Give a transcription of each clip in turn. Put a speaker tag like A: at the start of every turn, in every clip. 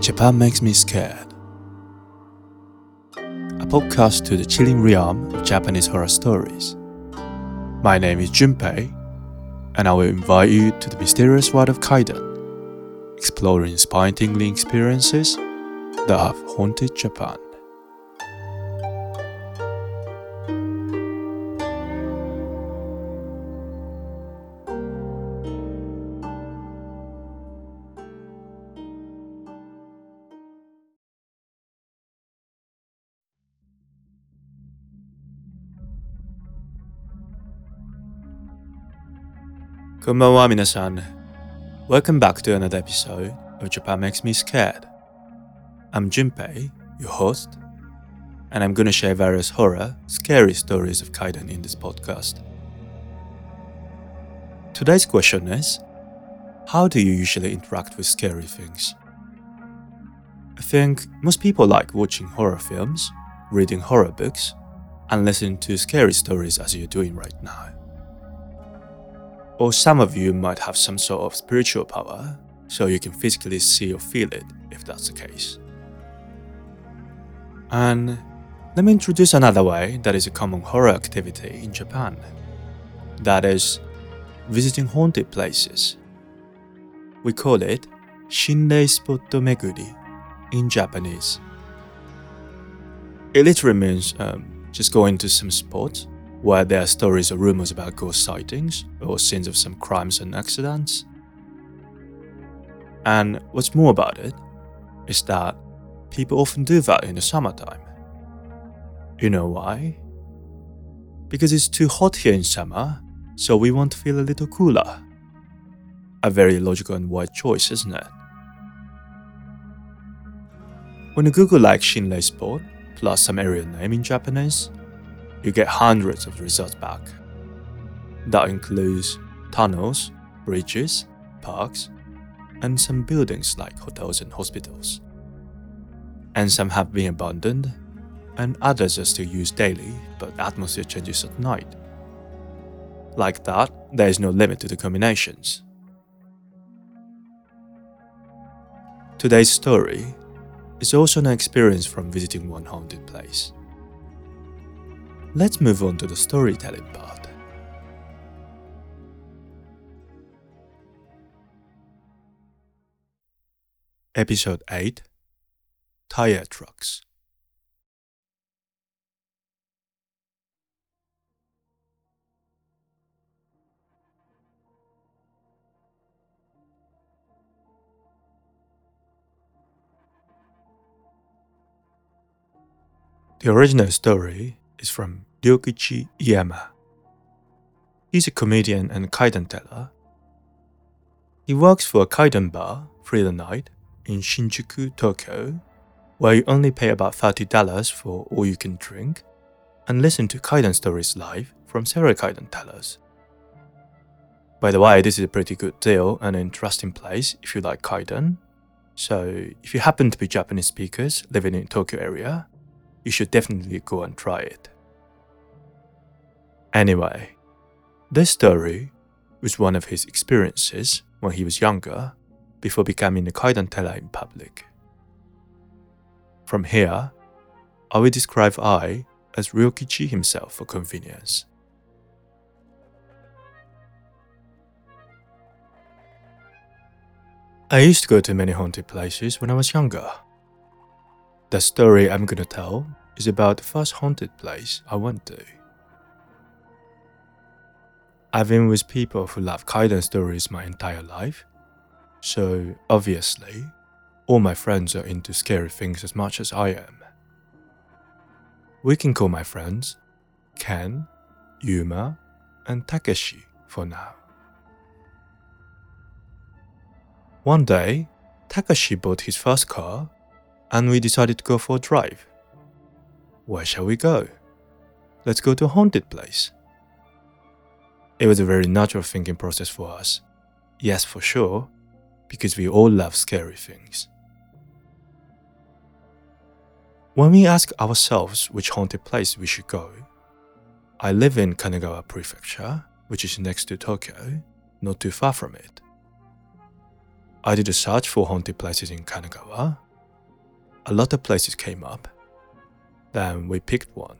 A: Japan Makes Me Scared. A podcast to the chilling realm of Japanese horror stories. My name is Junpei, and I will invite you to the mysterious world of Kaidan, exploring spine tingling experiences that have haunted Japan. Konbanwa minasan. Welcome back to another episode of Japan Makes Me Scared. I'm Junpei, your host, and I'm gonna share various horror, scary stories of Kaidan in this podcast. Today's question is How do you usually interact with scary things? I think most people like watching horror films, reading horror books, and listening to scary stories as you're doing right now. Or some of you might have some sort of spiritual power, so you can physically see or feel it if that's the case. And let me introduce another way that is a common horror activity in Japan. That is visiting haunted places. We call it Shinrei Spot Meguri in Japanese. It literally means um, just going to some spot where there are stories or rumors about ghost sightings or scenes of some crimes and accidents. And what's more about it is that people often do that in the summertime. You know why? Because it's too hot here in summer, so we want to feel a little cooler. A very logical and wise choice, isn't it? When you Google like Shinrei Spot, plus some area name in Japanese, you get hundreds of results back. That includes tunnels, bridges, parks, and some buildings like hotels and hospitals. And some have been abandoned, and others are still used daily, but atmosphere changes at night. Like that, there is no limit to the combinations. Today's story is also an experience from visiting one haunted place. Let's move on to the storytelling part. Episode 8 Tire Tracks The original story is from Ryokichi Iyama. He's a comedian and kaidan teller. He works for a kaidan bar through the night in Shinjuku, Tokyo, where you only pay about $30 for all you can drink and listen to kaidan stories live from several kaidan tellers. By the way, this is a pretty good deal and an interesting place if you like kaidan. So, if you happen to be Japanese speakers living in Tokyo area, you should definitely go and try it. Anyway, this story was one of his experiences when he was younger before becoming a kaidan teller in public. From here, I will describe I as Ryokichi himself for convenience. I used to go to many haunted places when I was younger. The story I'm gonna tell is about the first haunted place I went to. I've been with people who love kaidan stories my entire life, so obviously, all my friends are into scary things as much as I am. We can call my friends Ken, Yuma, and Takeshi for now. One day, Takashi bought his first car and we decided to go for a drive. Where shall we go? Let's go to a haunted place. It was a very natural thinking process for us. Yes, for sure, because we all love scary things. When we ask ourselves which haunted place we should go, I live in Kanagawa Prefecture, which is next to Tokyo, not too far from it. I did a search for haunted places in Kanagawa. A lot of places came up. Then we picked one.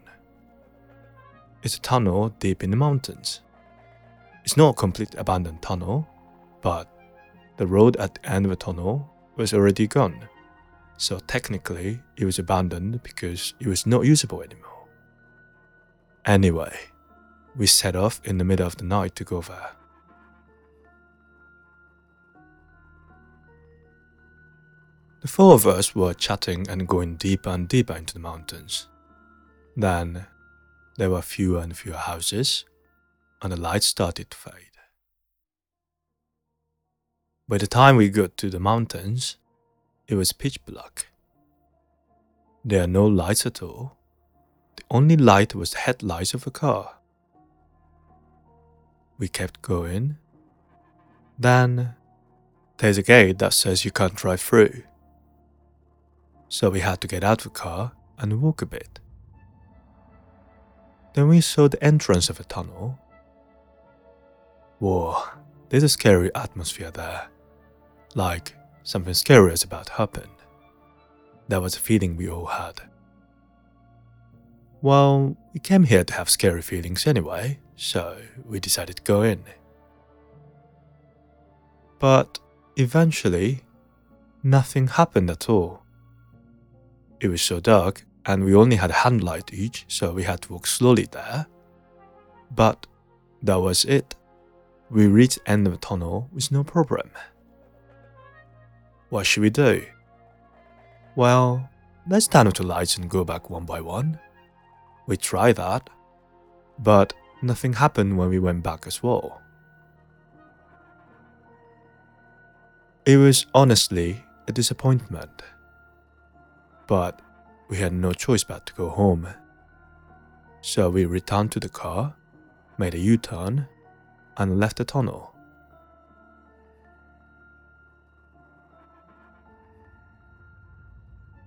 A: It's a tunnel deep in the mountains. It's not a complete abandoned tunnel, but the road at the end of the tunnel was already gone. So technically, it was abandoned because it was not usable anymore. Anyway, we set off in the middle of the night to go there. The four of us were chatting and going deeper and deeper into the mountains. Then there were fewer and fewer houses, and the lights started to fade. By the time we got to the mountains, it was pitch black. There are no lights at all. The only light was the headlights of a car. We kept going. Then there's a gate that says you can't drive through. So we had to get out of the car and walk a bit. Then we saw the entrance of a tunnel. Whoa, there's a scary atmosphere there. Like something scary is about to happen. That was a feeling we all had. Well, we came here to have scary feelings anyway, so we decided to go in. But eventually, nothing happened at all. It was so dark, and we only had a handlight each, so we had to walk slowly there. But that was it. We reached end of the tunnel with no problem. What should we do? Well, let's turn off the lights and go back one by one. We tried that, but nothing happened when we went back as well. It was honestly a disappointment. But we had no choice but to go home. So we returned to the car, made a U turn, and left the tunnel.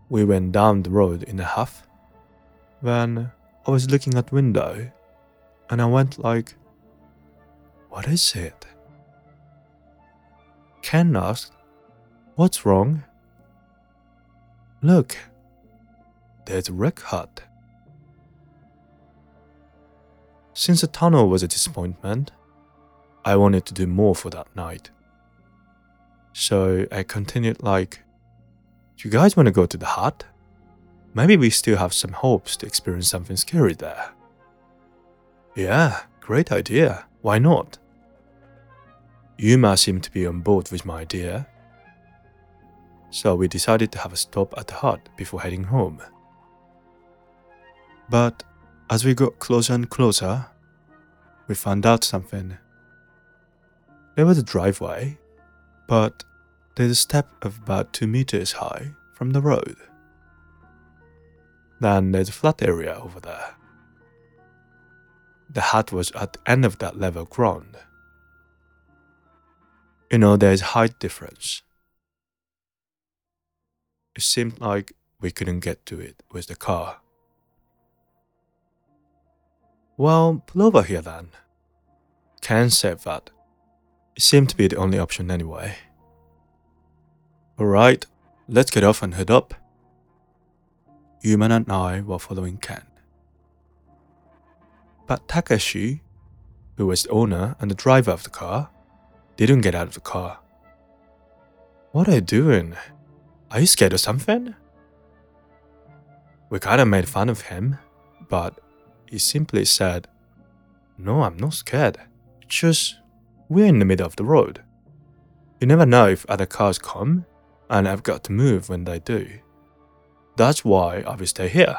A: We went down the road in a huff when I was looking at window and I went like, What is it? Ken asked, What's wrong? Look, a wreck hut. Since the tunnel was a disappointment, I wanted to do more for that night. So I continued like, Do you guys want to go to the hut? Maybe we still have some hopes to experience something scary there. Yeah, great idea. Why not? Yuma seemed to be on board with my idea, so we decided to have a stop at the hut before heading home. But as we got closer and closer, we found out something. There was a driveway, but there's a step of about 2 meters high from the road. Then there's a flat area over there. The hut was at the end of that level ground. You know, there's height difference. It seemed like we couldn't get to it with the car. Well, pull over here then. Ken said that. It seemed to be the only option anyway. Alright, let's get off and head up. Yuma and I were following Ken. But Takeshi, who was the owner and the driver of the car, didn't get out of the car. What are you doing? Are you scared of something? We kinda made fun of him, but he simply said, No, I'm not scared. It's just we're in the middle of the road. You never know if other cars come, and I've got to move when they do. That's why I will stay here.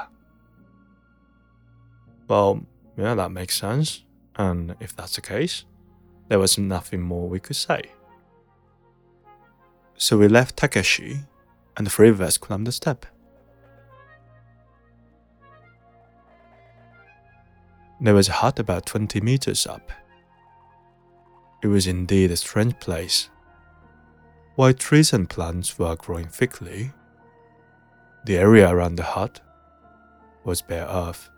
A: Well, yeah, that makes sense. And if that's the case, there was nothing more we could say. So we left Takeshi, and the three of us climbed the step. There was a hut about 20 meters up. It was indeed a strange place. While trees and plants were growing thickly, the area around the hut was bare earth.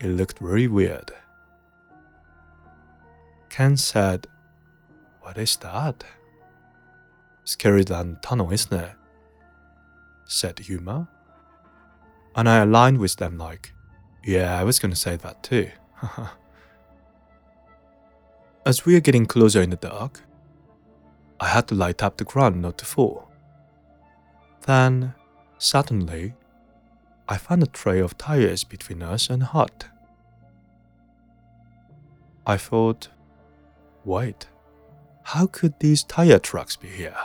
A: It looked very weird. Ken said, What is that? scary than tunnel, isn't it? said Yuma. And I aligned with them like, yeah, I was gonna say that too. As we are getting closer in the dark, I had to light up the ground not to fall. Then, suddenly, I found a tray of tires between us and the hut. I thought, wait, how could these tire tracks be here?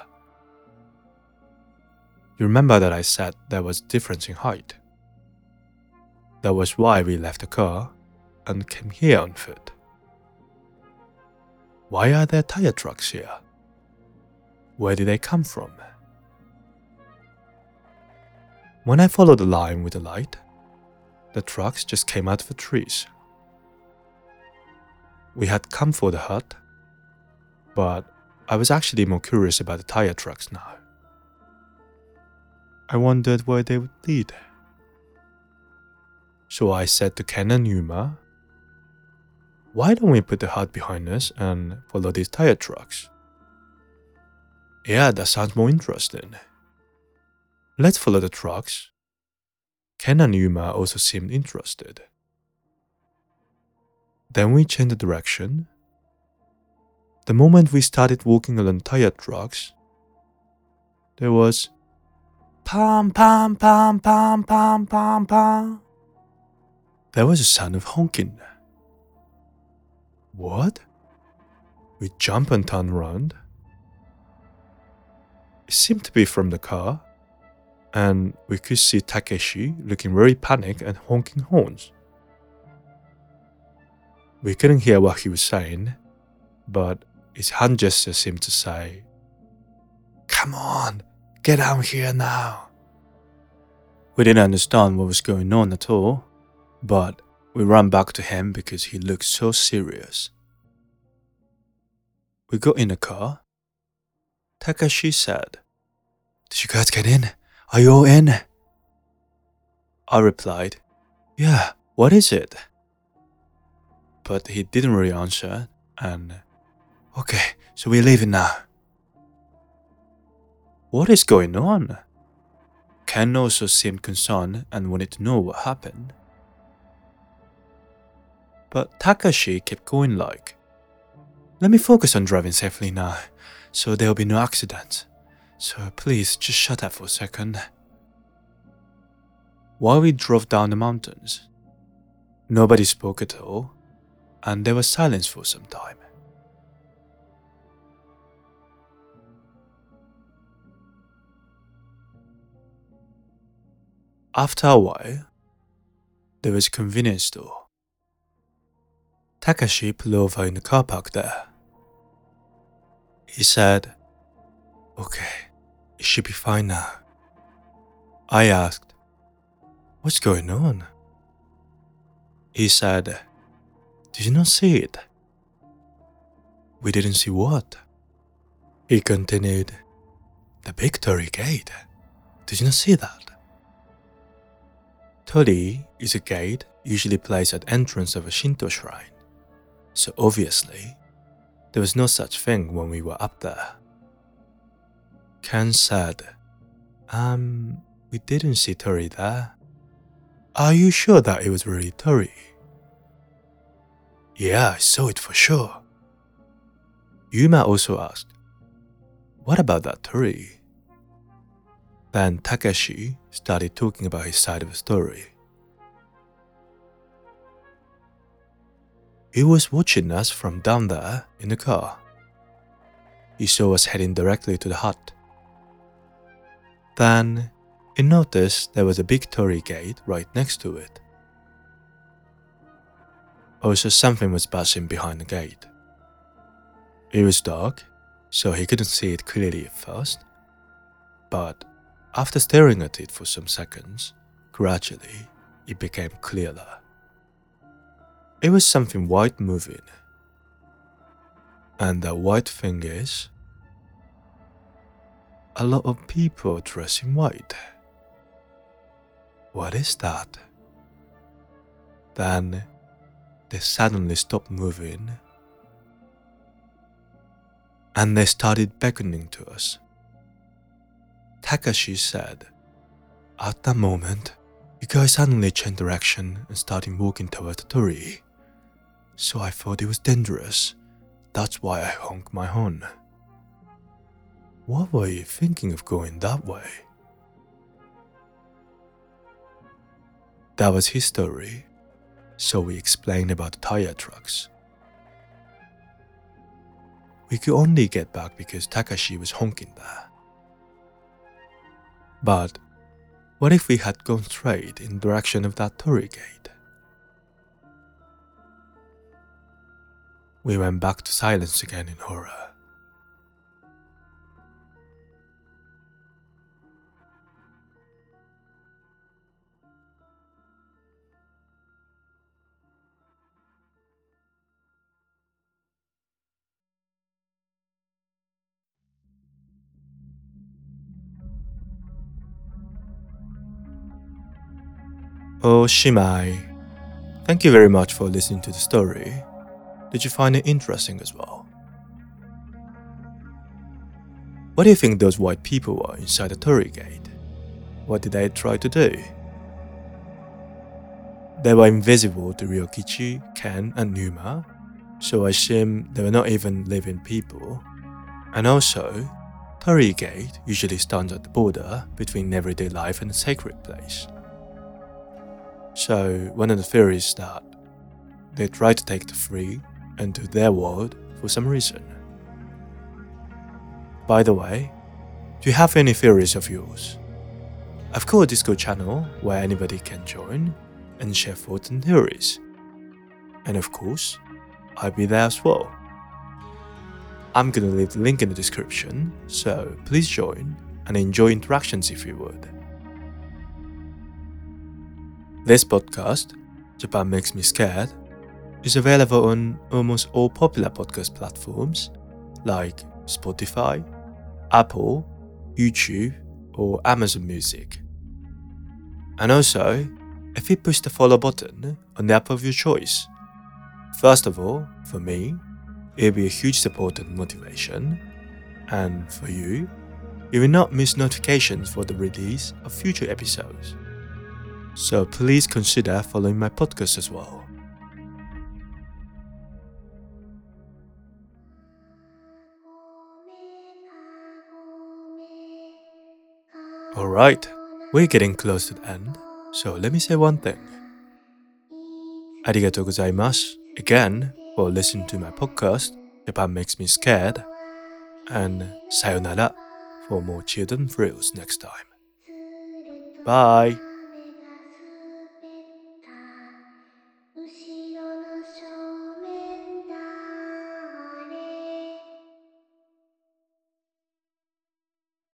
A: You remember that I said there was difference in height. That was why we left the car and came here on foot. Why are there tire tracks here? Where did they come from? When I followed the line with the light, the tracks just came out of the trees. We had come for the hut, but I was actually more curious about the tire tracks now. I wondered where they would lead. So I said to Ken and Yuma, Why don't we put the hut behind us and follow these tire tracks? Yeah, that sounds more interesting. Let's follow the tracks. Ken and Yuma also seemed interested. Then we changed the direction. The moment we started walking along tire tracks, there was pam pam pam pam pam pam pam there was a sound of honking. What? We jumped and turned around. It seemed to be from the car, and we could see Takeshi looking very panicked and honking horns. We couldn't hear what he was saying, but his hand gesture seemed to say, Come on, get out here now. We didn't understand what was going on at all, but we ran back to him because he looked so serious. We got in the car. Takashi said, Did you guys get in? Are you all in? I replied, Yeah, what is it? But he didn't really answer, and okay, so we're leaving now. What is going on? Ken also seemed concerned and wanted to know what happened. But Takashi kept going like, Let me focus on driving safely now, so there'll be no accidents. So please just shut up for a second. While we drove down the mountains, nobody spoke at all, and there was silence for some time. After a while, there was a convenience store. Takashi pulled over in the car park there. He said, Okay, it should be fine now. I asked, What's going on? He said, Did you not see it? We didn't see what? He continued, The big torii gate. Did you not see that? Torii is a gate usually placed at entrance of a Shinto shrine so obviously, there was no such thing when we were up there. Ken said, Um, we didn't see Torii there. Are you sure that it was really Torii? Yeah, I saw it for sure. Yuma also asked, What about that Torii? Then Takashi started talking about his side of the story. He was watching us from down there in the car. He saw us heading directly to the hut. Then he noticed there was a big torii gate right next to it. Oh, also, something was buzzing behind the gate. It was dark, so he couldn't see it clearly at first. But after staring at it for some seconds, gradually it became clearer. It was something white moving. And that white thing is a lot of people dressed in white. What is that? Then they suddenly stopped moving and they started beckoning to us Takashi said, At that moment, you guys suddenly changed direction and started walking toward the torii. So I thought it was dangerous. That's why I honked my horn. What were you thinking of going that way? That was his story, so we explained about the tire tracks. We could only get back because Takashi was honking there. But what if we had gone straight in the direction of that torii gate? We went back to silence again in horror. Oh, Shimai, thank you very much for listening to the story. Did you find it interesting as well? What do you think those white people were inside the torii gate? What did they try to do? They were invisible to Ryokichi, Ken, and Yuma, so I assume they were not even living people. And also, Torii Gate usually stands at the border between everyday life and a sacred place. So, one of the theories that they try to take the free into their world for some reason. By the way, do you have any theories of yours? I've got a Discord channel where anybody can join and share thoughts and theories. And of course, I'll be there as well. I'm gonna leave the link in the description, so please join and enjoy interactions if you would. This podcast, Japan Makes Me Scared, is available on almost all popular podcast platforms like Spotify, Apple, YouTube, or Amazon Music. And also, if you push the follow button on the app of your choice. First of all, for me, it'll be a huge support and motivation. And for you, you will not miss notifications for the release of future episodes. So please consider following my podcast as well. Alright, we're getting close to the end, so let me say one thing. Arigatou gozaimasu again for listening to my podcast, Japan Makes Me Scared, and sayonara for more children thrills next time. Bye!